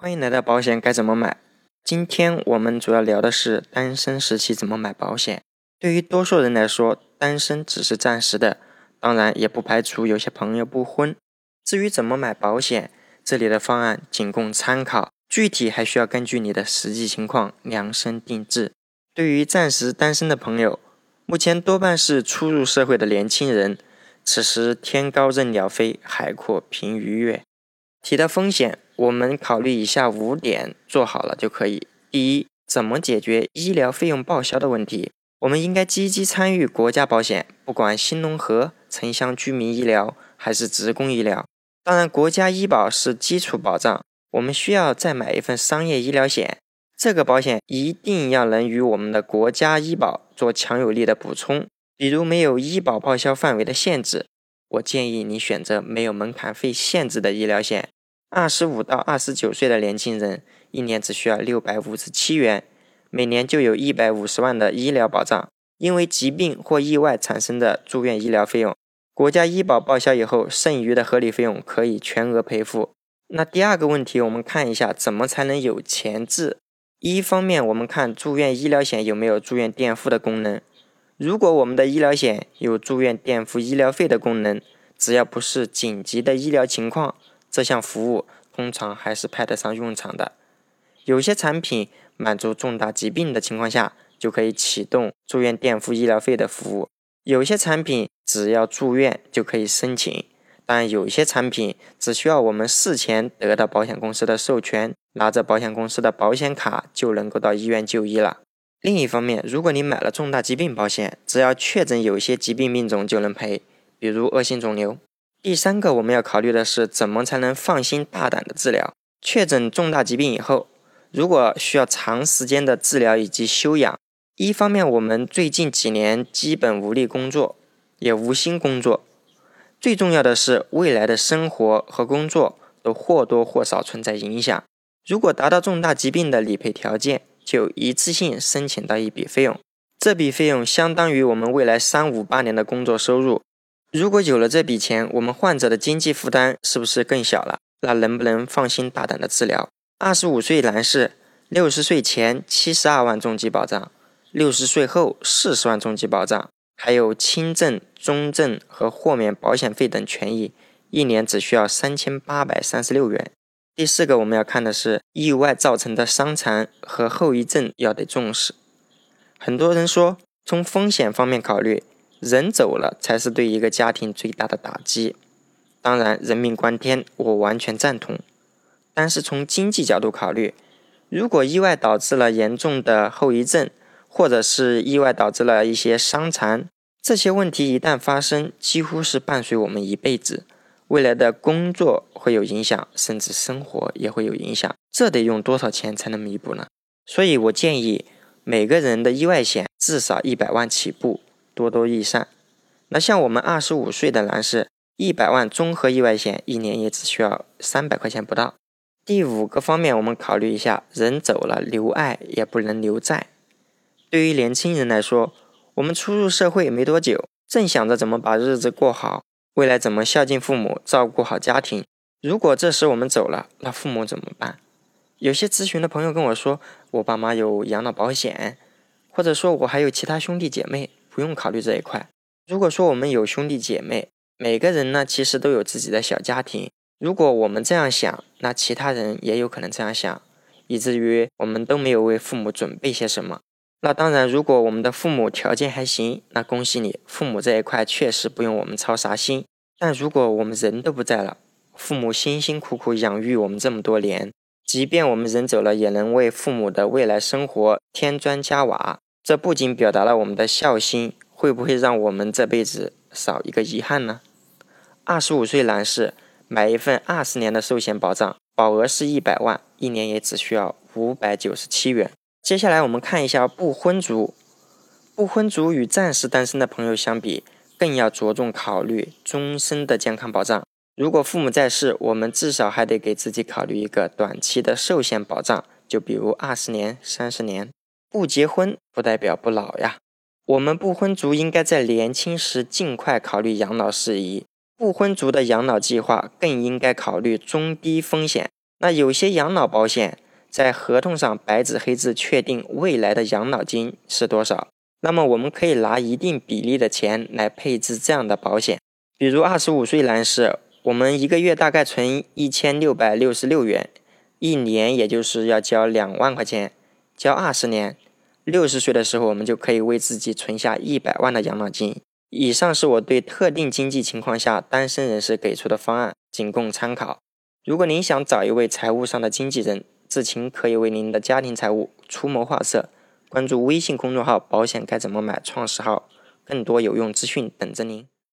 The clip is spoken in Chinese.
欢迎来到保险该怎么买。今天我们主要聊的是单身时期怎么买保险。对于多数人来说，单身只是暂时的，当然也不排除有些朋友不婚。至于怎么买保险，这里的方案仅供参考，具体还需要根据你的实际情况量身定制。对于暂时单身的朋友，目前多半是初入社会的年轻人，此时天高任鸟飞，海阔凭鱼跃。提到风险，我们考虑以下五点，做好了就可以。第一，怎么解决医疗费用报销的问题？我们应该积极参与国家保险，不管新农合、城乡居民医疗还是职工医疗。当然，国家医保是基础保障，我们需要再买一份商业医疗险。这个保险一定要能与我们的国家医保做强有力的补充。比如没有医保报销范围的限制，我建议你选择没有门槛费限制的医疗险。二十五到二十九岁的年轻人，一年只需要六百五十七元，每年就有一百五十万的医疗保障。因为疾病或意外产生的住院医疗费用，国家医保报销以后，剩余的合理费用可以全额赔付。那第二个问题，我们看一下怎么才能有钱治。一方面，我们看住院医疗险有没有住院垫付的功能。如果我们的医疗险有住院垫付医疗费的功能，只要不是紧急的医疗情况，这项服务通常还是派得上用场的。有些产品满足重大疾病的情况下，就可以启动住院垫付医疗费的服务；有些产品只要住院就可以申请。但有些产品只需要我们事前得到保险公司的授权，拿着保险公司的保险卡就能够到医院就医了。另一方面，如果你买了重大疾病保险，只要确诊有些疾病病种就能赔，比如恶性肿瘤。第三个我们要考虑的是怎么才能放心大胆的治疗。确诊重大疾病以后，如果需要长时间的治疗以及休养，一方面我们最近几年基本无力工作，也无心工作。最重要的是，未来的生活和工作都或多或少存在影响。如果达到重大疾病的理赔条件，就一次性申请到一笔费用，这笔费用相当于我们未来三五八年的工作收入。如果有了这笔钱，我们患者的经济负担是不是更小了？那能不能放心大胆的治疗？二十五岁男士，六十岁前七十二万重疾保障，六十岁后四十万重疾保障。还有轻症、中症和豁免保险费等权益，一年只需要三千八百三十六元。第四个，我们要看的是意外造成的伤残和后遗症要得重视。很多人说，从风险方面考虑，人走了才是对一个家庭最大的打击。当然，人命关天，我完全赞同。但是从经济角度考虑，如果意外导致了严重的后遗症，或者是意外导致了一些伤残，这些问题一旦发生，几乎是伴随我们一辈子，未来的工作会有影响，甚至生活也会有影响。这得用多少钱才能弥补呢？所以我建议每个人的意外险至少一百万起步，多多益善。那像我们二十五岁的男士，一百万综合意外险一年也只需要三百块钱不到。第五个方面，我们考虑一下，人走了留爱也不能留债。对于年轻人来说，我们初入社会没多久，正想着怎么把日子过好，未来怎么孝敬父母、照顾好家庭。如果这时我们走了，那父母怎么办？有些咨询的朋友跟我说，我爸妈有养老保险，或者说我还有其他兄弟姐妹，不用考虑这一块。如果说我们有兄弟姐妹，每个人呢其实都有自己的小家庭。如果我们这样想，那其他人也有可能这样想，以至于我们都没有为父母准备些什么。那当然，如果我们的父母条件还行，那恭喜你，父母这一块确实不用我们操啥心。但如果我们人都不在了，父母辛辛苦苦养育我们这么多年，即便我们人走了，也能为父母的未来生活添砖加瓦，这不仅表达了我们的孝心，会不会让我们这辈子少一个遗憾呢？二十五岁男士买一份二十年的寿险保障，保额是一百万，一年也只需要五百九十七元。接下来我们看一下不婚族，不婚族与暂时单身的朋友相比，更要着重考虑终身的健康保障。如果父母在世，我们至少还得给自己考虑一个短期的寿险保障，就比如二十年、三十年。不结婚不代表不老呀，我们不婚族应该在年轻时尽快考虑养老事宜。不婚族的养老计划更应该考虑中低风险、那有些养老保险在合同上白纸黑字确定未来的养老金是多少，那么我们可以拿一定比例的钱来配置这样的保险。比如二十五岁男士，我们一个月大概存一千六百六十六元，一年也就是要交两万块钱，交二十年，六十岁的时候我们就可以为自己存下一百万的养老金。以上是我对特定经济情况下单身人士给出的方案，仅供参考。如果您想找一位财务上的经纪人，志勤可以为您的家庭财务出谋划策。关注微信公众号“保险该怎么买”创始号，更多有用资讯等着您。